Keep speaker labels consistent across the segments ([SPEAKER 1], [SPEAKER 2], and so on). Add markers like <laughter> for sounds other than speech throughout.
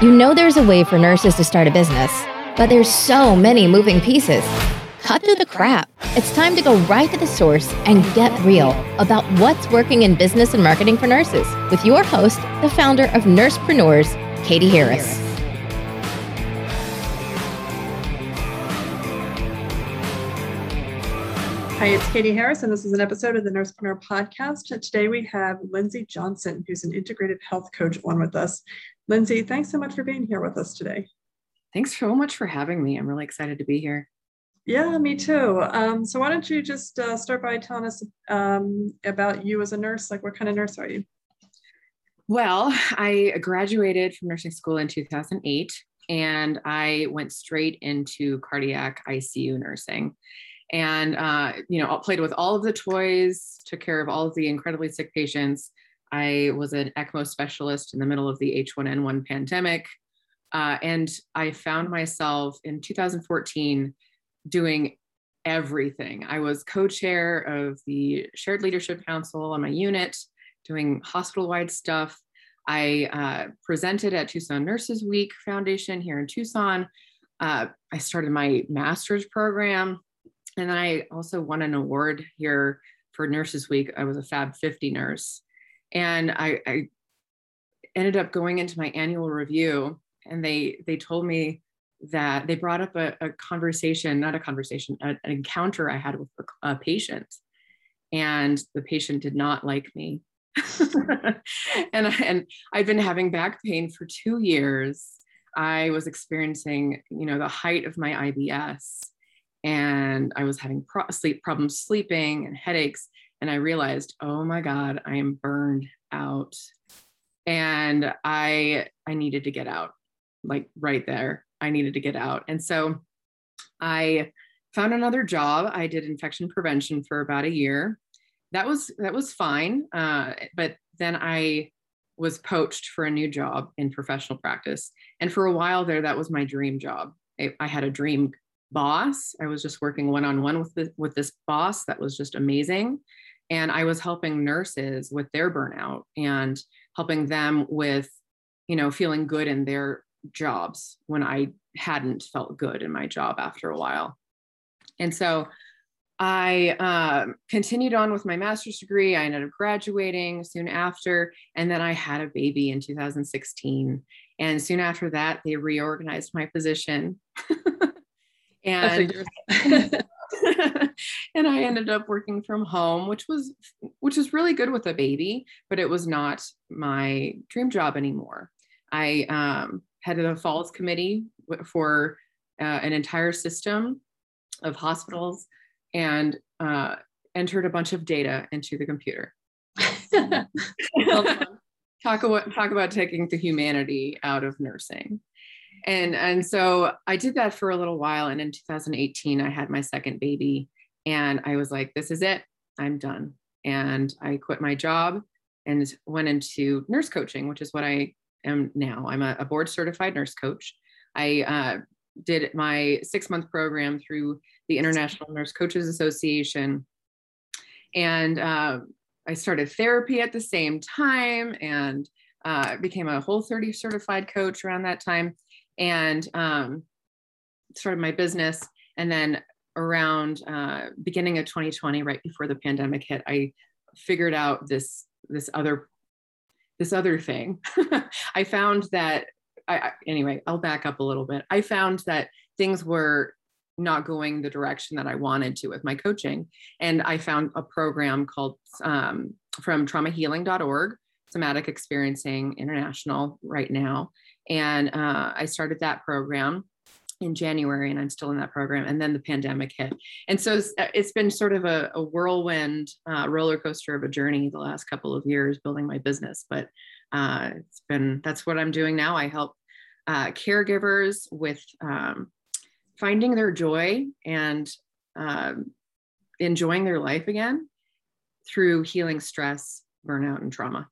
[SPEAKER 1] You know there's a way for nurses to start a business, but there's so many moving pieces. Cut through the crap. It's time to go right to the source and get real about what's working in business and marketing for nurses with your host, the founder of Nursepreneurs, Katie Harris.
[SPEAKER 2] Hi, it's Katie Harris, and this is an episode of the Nursepreneur podcast. Today we have Lindsay Johnson, who's an integrative health coach, on with us. Lindsay, thanks so much for being here with us today.
[SPEAKER 3] Thanks so much for having me. I'm really excited to be here.
[SPEAKER 2] Yeah, me too. Um, so, why don't you just uh, start by telling us um, about you as a nurse? Like, what kind of nurse are you?
[SPEAKER 3] Well, I graduated from nursing school in 2008 and I went straight into cardiac ICU nursing. And, uh, you know, I played with all of the toys, took care of all of the incredibly sick patients, I was an ECMO specialist in the middle of the H1N1 pandemic. Uh, and I found myself in 2014 doing everything. I was co chair of the Shared Leadership Council on my unit, doing hospital wide stuff. I uh, presented at Tucson Nurses Week Foundation here in Tucson. Uh, I started my master's program. And then I also won an award here for Nurses Week. I was a Fab 50 nurse. And I, I ended up going into my annual review and they they told me that they brought up a, a conversation, not a conversation, a, an encounter I had with a, a patient. And the patient did not like me. <laughs> and, and I'd been having back pain for two years. I was experiencing, you know, the height of my IBS and I was having pro- sleep problems sleeping and headaches and I realized, oh my God, I am burned out. And I I needed to get out, like right there. I needed to get out. And so I found another job. I did infection prevention for about a year. That was that was fine. Uh, but then I was poached for a new job in professional practice. And for a while there, that was my dream job. I, I had a dream boss. I was just working one on one with the, with this boss that was just amazing and i was helping nurses with their burnout and helping them with you know feeling good in their jobs when i hadn't felt good in my job after a while. And so i uh, continued on with my master's degree. I ended up graduating soon after and then i had a baby in 2016 and soon after that they reorganized my position. <laughs> And <laughs> <laughs> and I ended up working from home, which was which was really good with a baby, but it was not my dream job anymore. I um, headed a falls committee for uh, an entire system of hospitals and uh, entered a bunch of data into the computer. <laughs> <laughs> talk about talk about taking the humanity out of nursing and and so i did that for a little while and in 2018 i had my second baby and i was like this is it. I'm done. And i quit my job and went into nurse coaching which is what i am now. I'm a, a board certified nurse coach. I uh, did my six month program through the international nurse coaches association. And uh, i started therapy at the same time and uh, became a whole 30 certified coach around that time and um, started my business. And then around uh, beginning of 2020, right before the pandemic hit, I figured out this this other this other thing. <laughs> I found that I, anyway, I'll back up a little bit. I found that things were not going the direction that I wanted to with my coaching. And I found a program called um, from traumahealing.org, Somatic Experiencing International, right now. And uh, I started that program in January, and I'm still in that program. And then the pandemic hit, and so it's, uh, it's been sort of a, a whirlwind uh, roller coaster of a journey the last couple of years building my business. But uh, it's been that's what I'm doing now. I help uh, caregivers with um, finding their joy and um, enjoying their life again through healing stress, burnout, and trauma.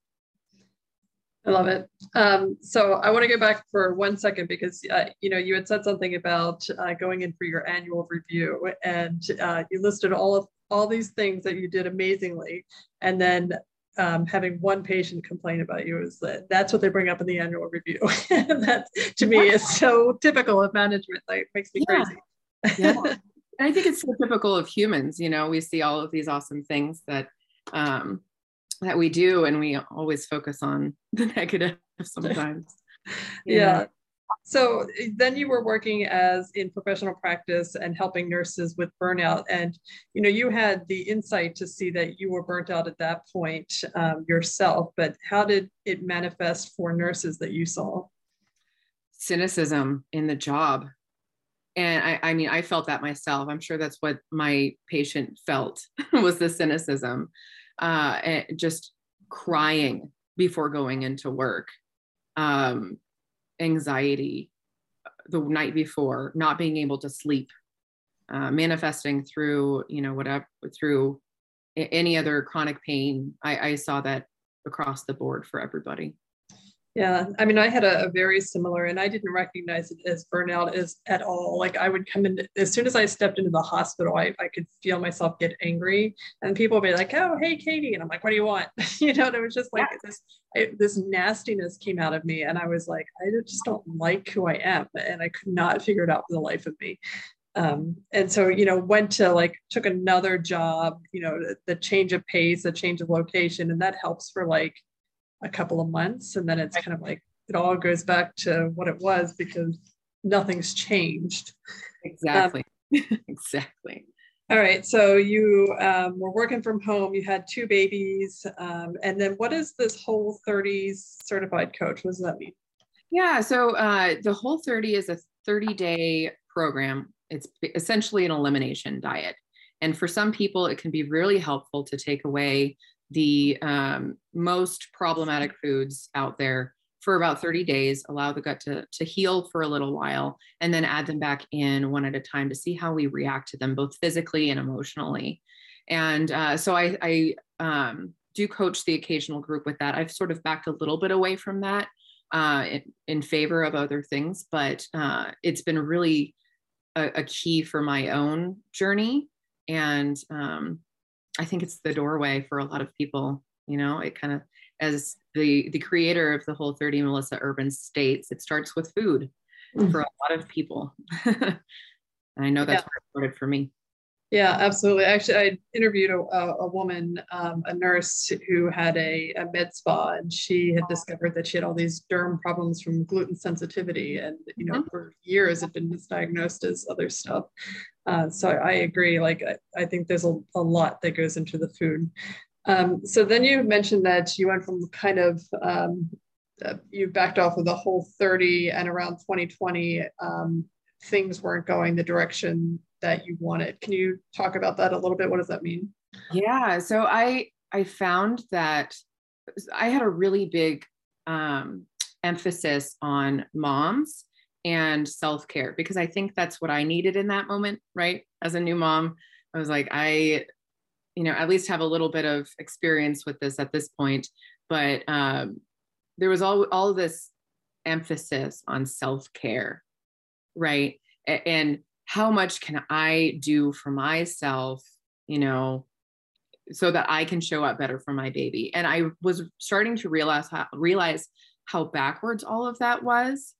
[SPEAKER 2] I love it. Um, so I want to go back for one second because uh, you know you had said something about uh, going in for your annual review, and uh, you listed all of all these things that you did amazingly, and then um, having one patient complain about you is that that's what they bring up in the annual review. <laughs> that to me is so typical of management. Like makes me yeah.
[SPEAKER 3] crazy. yeah. And I think it's so typical of humans. You know, we see all of these awesome things that um, that we do, and we always focus on <laughs> the negative sometimes. <laughs>
[SPEAKER 2] yeah. So then you were working as in professional practice and helping nurses with burnout, and you know you had the insight to see that you were burnt out at that point um, yourself. But how did it manifest for nurses that you saw?
[SPEAKER 3] Cynicism in the job, and I, I mean I felt that myself. I'm sure that's what my patient felt <laughs> was the cynicism, uh, just crying before going into work. Um, anxiety the night before, not being able to sleep, uh, manifesting through, you know, whatever, through any other chronic pain. I, I saw that across the board for everybody.
[SPEAKER 2] Yeah, I mean, I had a, a, very similar, and I didn't recognize it as burnout as at all. Like I would come in as soon as I stepped into the hospital, I, I could feel myself get angry, and people would be like, "Oh, hey, Katie," and I'm like, "What do you want?" <laughs> you know, and it was just like yeah. this I, this nastiness came out of me, and I was like, I just don't like who I am, and I could not figure it out for the life of me. Um, and so, you know, went to like took another job, you know, the, the change of pace, the change of location, and that helps for like a couple of months and then it's kind of like it all goes back to what it was because nothing's changed.
[SPEAKER 3] Exactly. Um, <laughs> exactly.
[SPEAKER 2] All right so you um, were working from home you had two babies um, and then what is this whole 30s certified coach? What does that mean?
[SPEAKER 3] Yeah so uh, the whole 30 is a 30 day program. It's essentially an elimination diet. And for some people it can be really helpful to take away the um, most problematic foods out there for about 30 days, allow the gut to, to heal for a little while, and then add them back in one at a time to see how we react to them, both physically and emotionally. And uh, so I, I um, do coach the occasional group with that. I've sort of backed a little bit away from that uh, in, in, favor of other things, but uh, it's been really a, a, key for my own journey. And um, I think it's the doorway for a lot of people. You know, it kind of, as the the creator of the Whole 30, Melissa Urban states, it starts with food mm-hmm. for a lot of people. and <laughs> I know that's yeah. where it started for me.
[SPEAKER 2] Yeah, absolutely. Actually, I interviewed a, a woman, um, a nurse who had a, a, med spa, and she had discovered that she had all these derm problems from gluten sensitivity, and you know, mm-hmm. for years had been misdiagnosed as other stuff. Uh, so I agree. Like I, I think there's a, a, lot that goes into the food. Um, so then you mentioned that you went from kind of um, uh, you backed off of the whole 30, and around 2020, um, things weren't going the direction that you wanted. Can you talk about that a little bit? What does that mean?
[SPEAKER 3] Yeah. So I I found that I had a really big um, emphasis on moms and self care because I think that's what I needed in that moment, right? As a new mom, I was like, I, you know, at least have a little bit of experience with this at this point, but um, there was all all this emphasis on self care, right? And how much can I do for myself, you know, so that I can show up better for my baby. And I was starting to realize how realize how backwards all of that was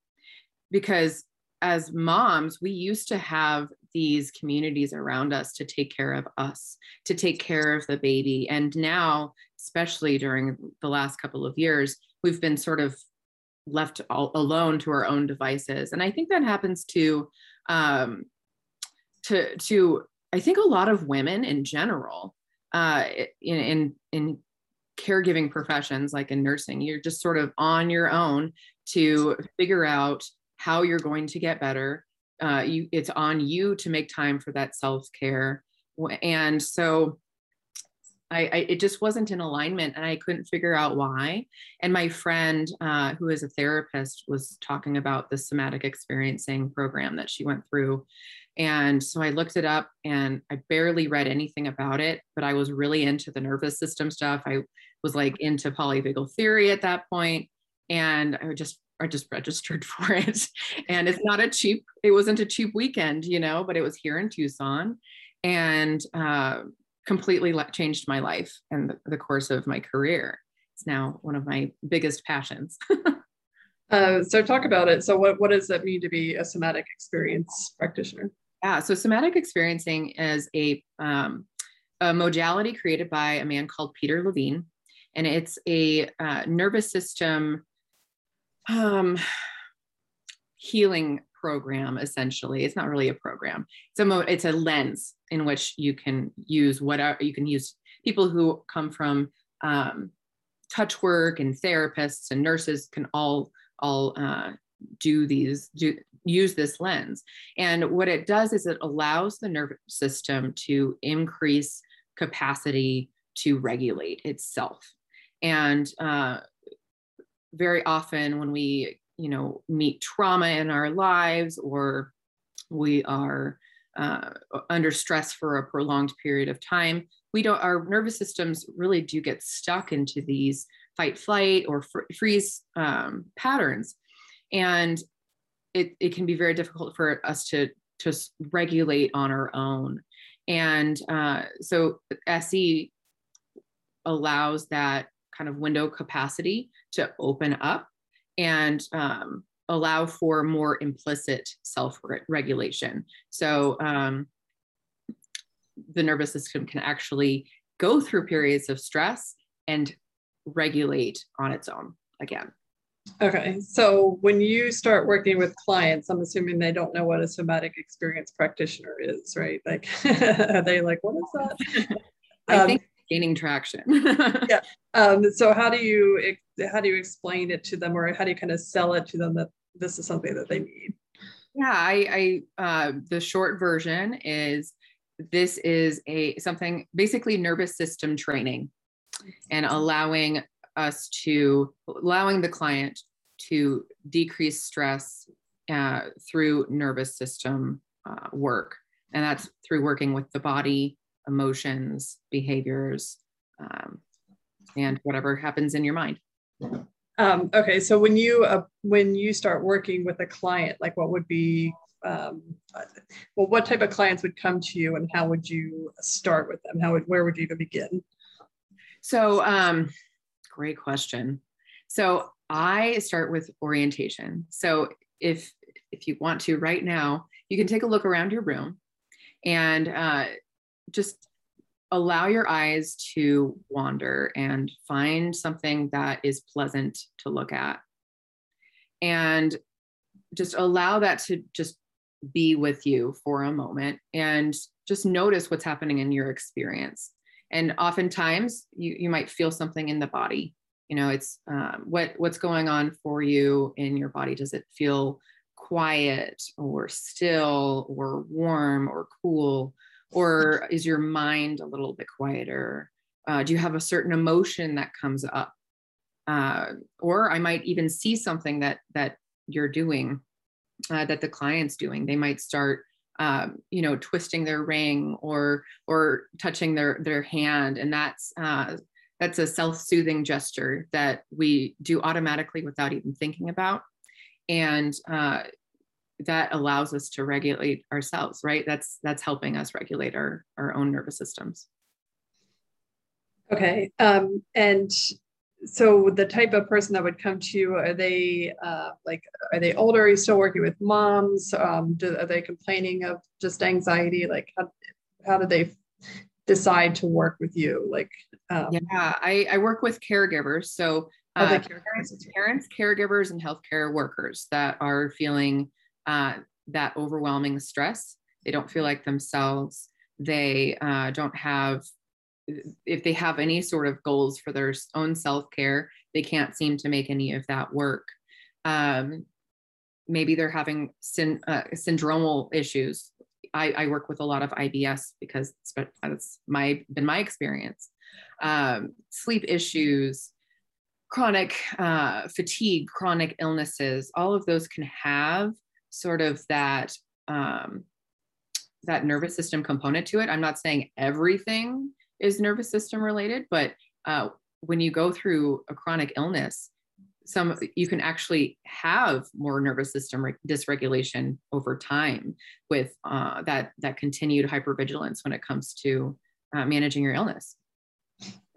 [SPEAKER 3] because as moms, we used to have these communities around us to take care of us, to take care of the baby. And now, especially during the last couple of years, we've been sort of left all alone to our own devices. And I think that happens to um, to to I think a lot of women in general uh, in, in in caregiving professions like in nursing, you're just sort of on your own to figure out how you're going to get better. Uh, you, it's on you to make time for that self care, and so I, I, it just wasn't in alignment and I couldn't figure out why. And my friend, uh, who is a therapist, was talking about the somatic experiencing program that she went through. And so I looked it up and I barely read anything about it, but I was really into the nervous system stuff. I was like into polyvagal theory at that point, and I just I just registered <laughs> for it. And it's not a cheap, it wasn't a cheap weekend, you know, but it was here in Tucson. And uh, completely changed my life and the, the course of my career. It's now one of my biggest passions. <laughs>
[SPEAKER 2] uh, so talk about it. So what, what does that mean to be a somatic experience practitioner?
[SPEAKER 3] Yeah, so somatic experiencing is a, um, a modality created by a man called Peter Levine, and it's a uh, nervous system um, healing program essentially. It's not really a program. It's a mo- it's a lens in which you can use whatever you can use people who come from um, touch work and therapists and nurses can all all uh, do these do use this lens. And what it does is it allows the nervous system to increase capacity to regulate itself. And uh, very often when we you know meet trauma in our lives or we are uh, under stress for a prolonged period of time we don't our nervous systems really do get stuck into these fight flight or fr- freeze um, patterns. And it, it can be very difficult for us to to regulate on our own. And uh, so SE allows that kind of window capacity to open up and um, allow for more implicit self regulation. So um, the nervous system can actually go through periods of stress and regulate on its own again.
[SPEAKER 2] Okay, so when you start working with clients, I'm assuming they don't know what a somatic experience practitioner is, right? Like, <laughs> are they like, what is that? <laughs>
[SPEAKER 3] I um, think gaining traction. <laughs>
[SPEAKER 2] yeah. Um, so how do you how do you explain it to them, or how do you kind of sell it to them that this is something that they need?
[SPEAKER 3] Yeah, I, I uh, the short version is this is a something basically nervous system training, and allowing us to allowing the client to decrease stress uh, through nervous system uh, work, and that's through working with the body, emotions, behaviors, um, and whatever happens in your mind.
[SPEAKER 2] Um, okay, so when you uh, when you start working with a client, like what would be um, well, what type of clients would come to you, and how would you start with them? How would where would you even begin?
[SPEAKER 3] So, um, great question. So I start with orientation. So if if you want to right now, you can take a look around your room and uh, just allow your eyes to wander and find something that is pleasant to look at. And just allow that to just be with you for a moment and just notice what's happening in your experience. And oftentimes you, you might feel something in the body. You know it's um, what what's going on for you in your body? Does it feel quiet or still or warm or cool or is your mind a little bit quieter? Uh, do you have a certain emotion that comes up? Uh, or i might even see something that that you're doing uh, that the client's doing. They might start um, you know twisting their ring or or touching their their hand. And that's uh, that's a self-soothing gesture that we do automatically without even thinking about. And uh, that allows us to regulate ourselves right? That's that's helping us regulate our our own nervous systems.
[SPEAKER 2] Okay um, and so the type of person that would come to you are they uh, like are they older? Are you still working with moms? Um, do, are they complaining of just anxiety? Like how, how do they decide to work with you? Like
[SPEAKER 3] um, yeah I, I work with caregivers. So uh, parents, parents, caregivers, and healthcare workers that are feeling uh, that overwhelming stress. They don't feel like themselves. They uh, don't have, if they have any sort of goals for their own self care, they can't seem to make any of that work. Um, maybe they're having syn- uh, syndromal issues. I, I, work with a lot of IBS because that's my been my experience. Um, sleep issues, chronic uh, fatigue, chronic illnesses, all of those can have sort of that um, that nervous system component to it. I'm not saying everything is nervous system related, but uh, when you go through a chronic illness, some you can actually have more nervous system re- dysregulation over time with uh, that that continued hypervigilance when it comes to uh, managing your illness.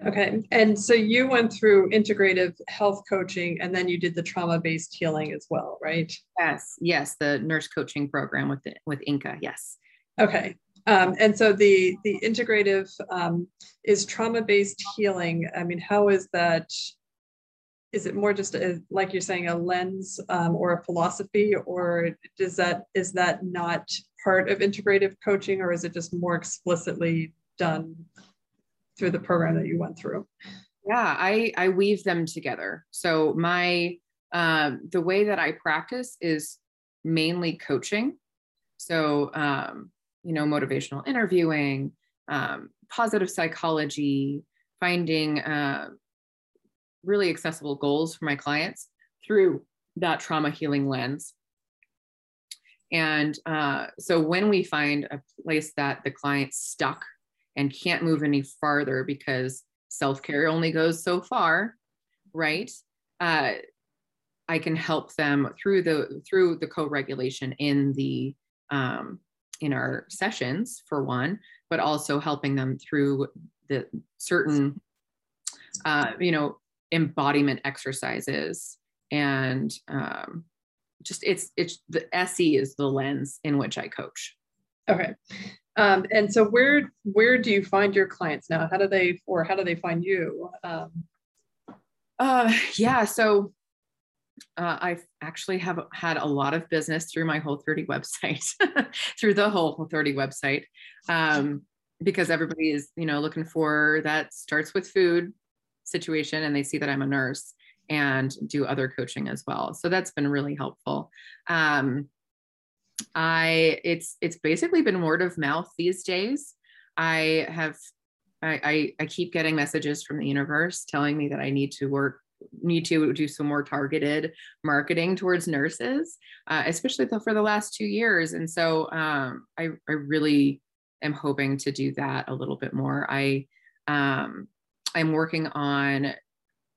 [SPEAKER 2] Okay. And so you went through integrative health coaching and then you did the trauma based healing as well, right?
[SPEAKER 3] Yes. Yes. The nurse coaching program with, the, with INCA. Yes.
[SPEAKER 2] Okay. Um, and so the the integrative um, is trauma based healing. I mean, how is that? Is it more just a, like you're saying a lens um, or a philosophy, or does that is that not part of integrative coaching, or is it just more explicitly done through the program that you went through?
[SPEAKER 3] Yeah, I I weave them together. So my um, the way that I practice is mainly coaching. So um, you know, motivational interviewing, um, positive psychology, finding uh, really accessible goals for my clients through that trauma healing lens. And uh, so when we find a place that the client's stuck and can't move any farther because self care only goes so far, right? Uh, I can help them through the through the co-regulation in the um, in our sessions for one, but also helping them through the certain, uh, you know, embodiment exercises and um, just it's it's the SE is the lens in which I coach.
[SPEAKER 2] Okay. Um, and so where where do you find your clients now? How do they or how do they find you? Um,
[SPEAKER 3] uh, yeah, so uh, I actually have had a lot of business through my Whole 30 website, <laughs> through the Whole 30 website, um, because everybody is, you know, looking for that starts with food situation, and they see that I'm a nurse and do other coaching as well. So that's been really helpful. Um, I it's it's basically been word of mouth these days. I have I, I, I keep getting messages from the universe telling me that I need to work need to do some more targeted marketing towards nurses, uh, especially for the last two years. And so um, I, I really am hoping to do that a little bit more. I um, I'm working on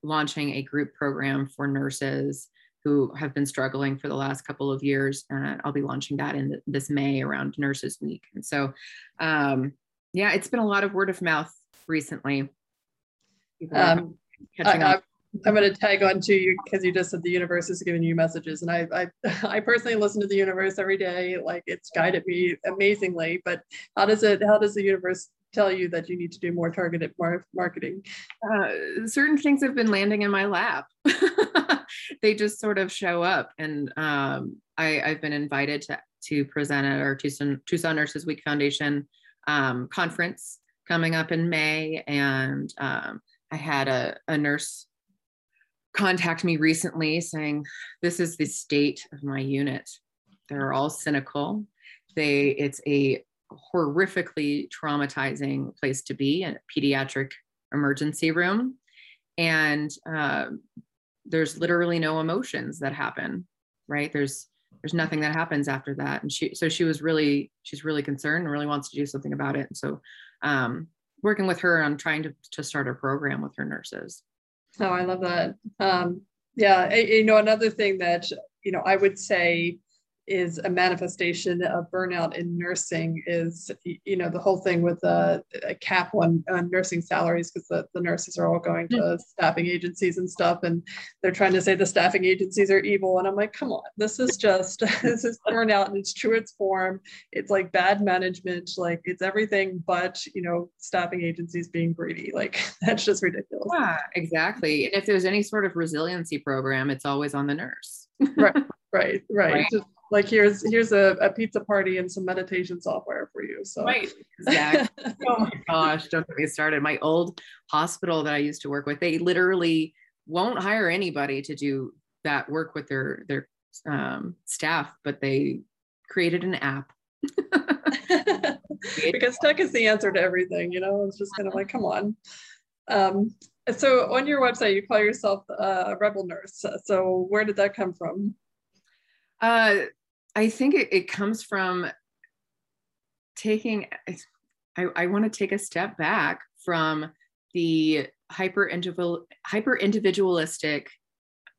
[SPEAKER 3] launching a group program for nurses who have been struggling for the last couple of years. And I'll be launching that in this May around Nurses Week. And so, um, yeah, it's been a lot of word of mouth recently.
[SPEAKER 2] Um, catching I, up. I'm going to tag on to you because you just said the universe is giving you messages, and I, I, <laughs> I personally listen to the universe every day. Like it's guided me amazingly. But how does it? How does the universe tell you that you need to do more targeted mar- marketing?
[SPEAKER 3] Uh, certain things have been landing in my lap. <laughs> they just sort of show up, and um, I, I've been invited to to present at our Tucson, Tucson Nurses Week Foundation um, conference coming up in May, and um, I had a, a nurse contact me recently saying, This is the state of my unit. They're all cynical. They, it's a horrifically traumatizing place to be in a pediatric emergency room. And uh, there's literally no emotions that happen, right? There's there's nothing that happens after that. And she so she was really she's really concerned and really wants to do something about it. And so um, working with her on trying to, to start a program with her nurses.
[SPEAKER 2] Oh, I love that. Um, yeah, you know, another thing that you know I would say is a manifestation of burnout in nursing is you know the whole thing with a, a cap on, on nursing salaries because the, the nurses are all going to mm-hmm. staffing agencies and stuff and they're trying to say the staffing agencies are evil and i'm like come on this is just <laughs> this is burnout and it's true its form. It's like bad management like it's everything but you know staffing agencies being greedy. <laughs> Like that's just ridiculous.
[SPEAKER 3] Yeah exactly and if there's any sort of resiliency program it's always on the nurse.
[SPEAKER 2] Right right right, <laughs> right. Just, like here's here's a, a pizza party and some meditation software for you so.
[SPEAKER 3] Right <laughs> exactly. Oh my gosh don't get me started. My old hospital that i used to work with they literally won't hire anybody to do that work with their their um, staff but they created an app. <laughs>
[SPEAKER 2] Because tech is the answer to everything you know? It's just kind of like come on. Um, so on your website you call yourself a rebel nurse. So where did that come from?
[SPEAKER 3] Uh, I think it, it comes from taking, I, I want to take a step back from the hyper hyper individualistic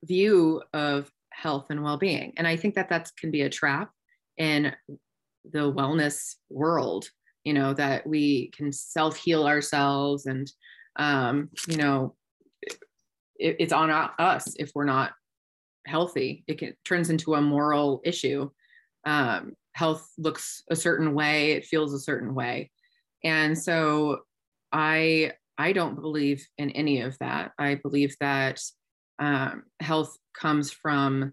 [SPEAKER 3] view of health and well-being. And i think that that can be a trap in the wellness world you know that we can self heal ourselves and um, you know it, it's on us if we're not healthy. It can, turns into a moral issue um, health looks a certain way it feels a certain way. And so i i don't believe in any of that. I believe that um, health comes from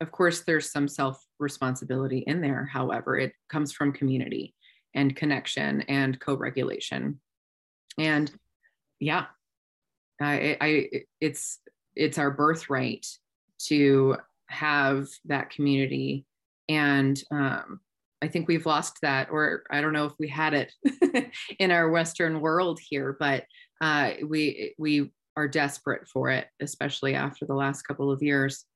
[SPEAKER 3] of course there's some self responsibility in there. However it comes from community and connection and co-regulation. And yeah I, I it's it's our birthright to have that community and um, i think we've lost that or i don't know if we had it <laughs> in our western world here but uh, we we are desperate for it especially after the last couple of years.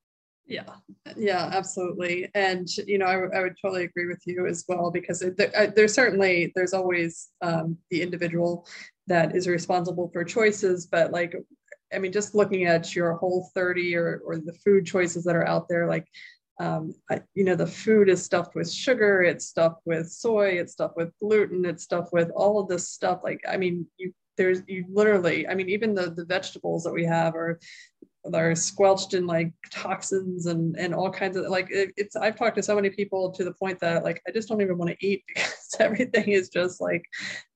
[SPEAKER 2] Yeah. Yeah absolutely. And you know I, I would totally agree with you as well because there, there's certainly there's always um, the individual that is responsible for choices but like i mean just looking at your whole 30 or, or the food choices that are out there like um, I, you know the food is stuffed with sugar it's stuffed with soy it's stuffed with gluten it's stuffed with all of this stuff like i mean you there's you literally i mean even the the vegetables that we have are they're squelched in like toxins and and all kinds of like it, it's i've talked to so many people to the point that like i just don't even want to eat <laughs> because everything is just like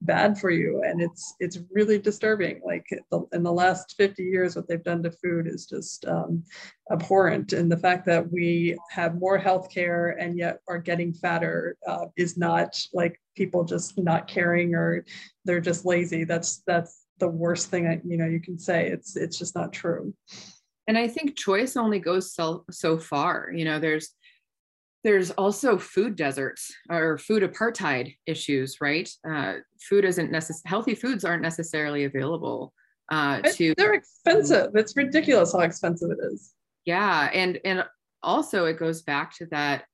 [SPEAKER 2] bad for you. And it's it's really disturbing. Like the, in the last 50 years what they've done to food is just um, abhorrent. And the fact that we have more health care and yet are getting fatter uh, is not like people just not caring or they're just lazy. That's that's the worst thing I, you know you can say. It's it's just not true
[SPEAKER 3] and i think choice only goes so so far you know there's there's also food deserts or food apartheid issues right? Uh, food isn't necessary healthy foods aren't necessarily available uh, to
[SPEAKER 2] they're expensive. It's ridiculous how expensive it is.
[SPEAKER 3] Yeah and and also it goes back to that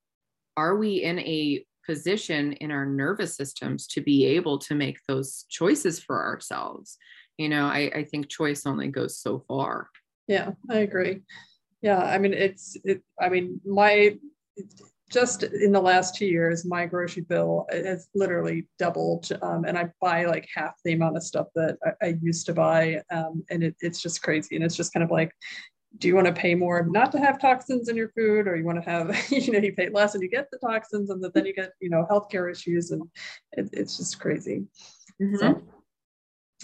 [SPEAKER 3] are we in a position in our nervous systems to be able to make those choices for ourselves? You know i, I think choice only goes so far
[SPEAKER 2] yeah, I agree. Yeah, I mean, it's, it, I mean, my, just in the last two years, my grocery bill has literally doubled. Um, and I buy like half the amount of stuff that I, I used to buy. Um, and it, it's just crazy. And it's just kind of like, do you want to pay more not to have toxins in your food or you want to have <laughs> you know you pay less and you get the toxins and then you get you know healthcare issues and it, it's just crazy mm-hmm. so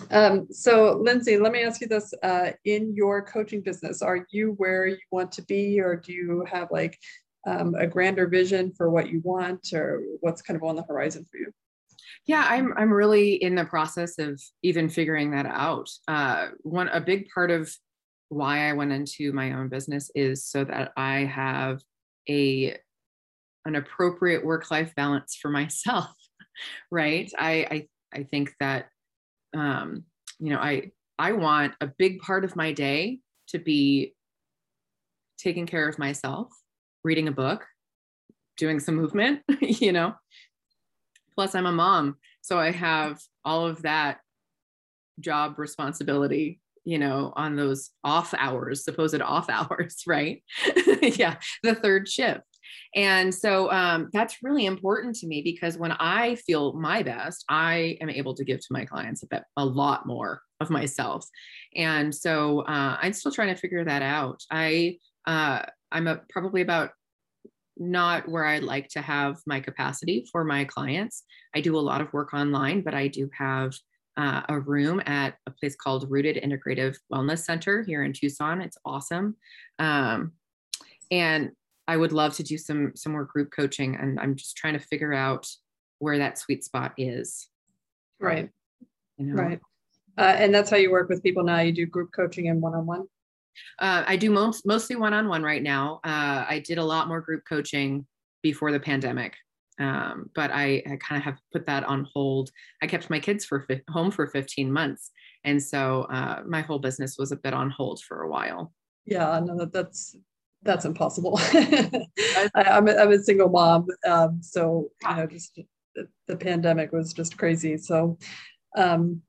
[SPEAKER 2] um, so Lindsay, let me ask you this, uh, in your coaching business, are you where you want to be or do you have like um, a grander vision for what you want or what's kind of on the horizon for you?
[SPEAKER 3] Yeah, I'm, I'm really in the process of even figuring that out. Uh, one, a big part of why I went into my own business is so that I have a, an appropriate work-life balance for <laughs> myself. right. I, I, I think that um, you know, I I want a big part of my day to be taking care of myself, reading a book, doing some movement, <laughs> you know. Plus, I'm a mom, so I have all of that job responsibility you know on those off hours supposed off <laughs> hours right <laughs> yeah the third shift and so um, that's really important to me because when I feel my best, I am able to give to my clients a, bit, a lot more of myself. And so uh, I'm still trying to figure that out. I uh, I'm a, probably about not where I'd like to have my capacity for my clients. I do a lot of work online, but I do have uh, a room at a place called Rooted Integrative Wellness Center here in Tucson. It's awesome. Um, and I would love to do some some more group coaching, and I'm just trying to figure out where that sweet spot is.
[SPEAKER 2] Right. You know? Right. Uh, and that's how you work with people now. You do group coaching and one on one.
[SPEAKER 3] I do most mostly one on one right now. Uh, I did a lot more group coaching before the pandemic, um, but I, I kind of have put that on hold. I kept my kids for fi- home for 15 months, and so uh, my whole business was a bit on hold for a while.
[SPEAKER 2] Yeah, no, that, that's that's impossible. <laughs> I, am a, I'm a single mom, um, so you know, just the, the, pandemic was just crazy. So, um,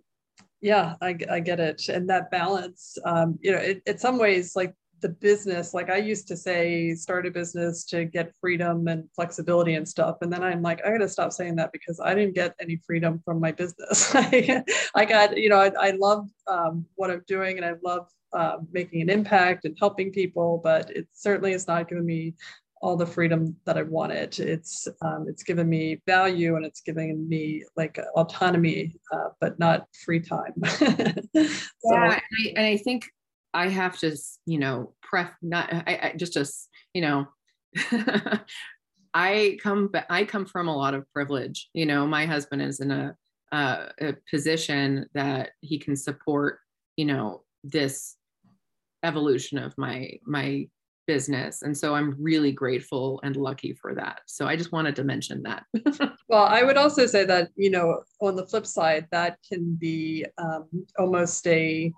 [SPEAKER 2] yeah, I, I get it, and that balance, um, you know, it, in some ways, like the business like i used to say start a business to get freedom and flexibility and stuff and then i'm like i gotta stop saying that because i didn't get any freedom from my business <laughs> i got you know i, I love um, what i'm doing and i love uh, making an impact and helping people but it certainly is not giving me all the freedom that I wanted. It's um, it's given me value and it's given me like autonomy, uh, but not free time. <laughs> so,
[SPEAKER 3] yeah, and I, and I, think I have to, you know, pref not I, I just just you know. <laughs> I come I come from a lot of privilege. You know, my husband is in a, uh, a position that he can support. You know, this evolution of my my business. And so I'm really grateful and lucky for that. So I just wanted to mention that. <laughs>
[SPEAKER 2] well, I would also say that, you know, on the flip side, that can be um, almost a,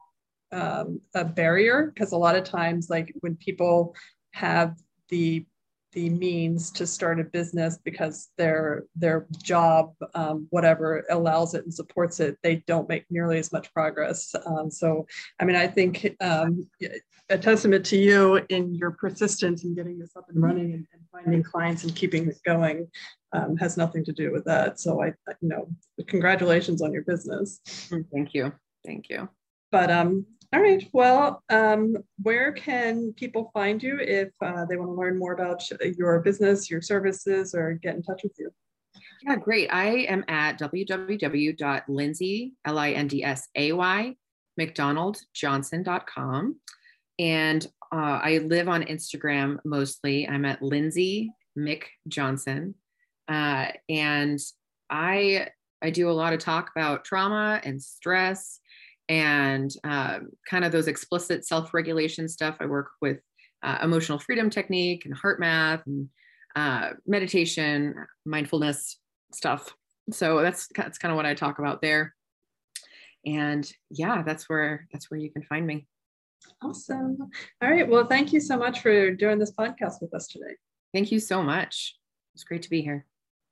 [SPEAKER 2] um, a barrier because a lot of times, like when people have the the means to start a business because their their job um, whatever allows it and supports it they don't make nearly as much progress. Um, so i mean i think um, a testament to you in your persistence in getting this up and running and, and finding clients and keeping it going um, has nothing to do with that. So i you know congratulations on your business.
[SPEAKER 3] Thank you. Thank you.
[SPEAKER 2] But um all right. Well, um, where can people find you if uh, they want to learn more about your business, your services, or get in touch with you?
[SPEAKER 3] Yeah, great. I am at www.lindsay, L-I-N-D-S-A-Y, McDonaldJohnson.com. And uh, I live on Instagram mostly. I'm at Lindsay Mick Johnson. Uh, and I I do a lot of talk about trauma and stress and um, kind of those explicit self-regulation stuff. I work with uh, emotional freedom technique and HeartMath and uh, meditation, mindfulness stuff. So that's that's kind of what I talk about there. And yeah, that's where that's where you can find me.
[SPEAKER 2] Awesome. All right. Well, thank you so much for doing this podcast with us today.
[SPEAKER 3] Thank you so much. It's great to be here.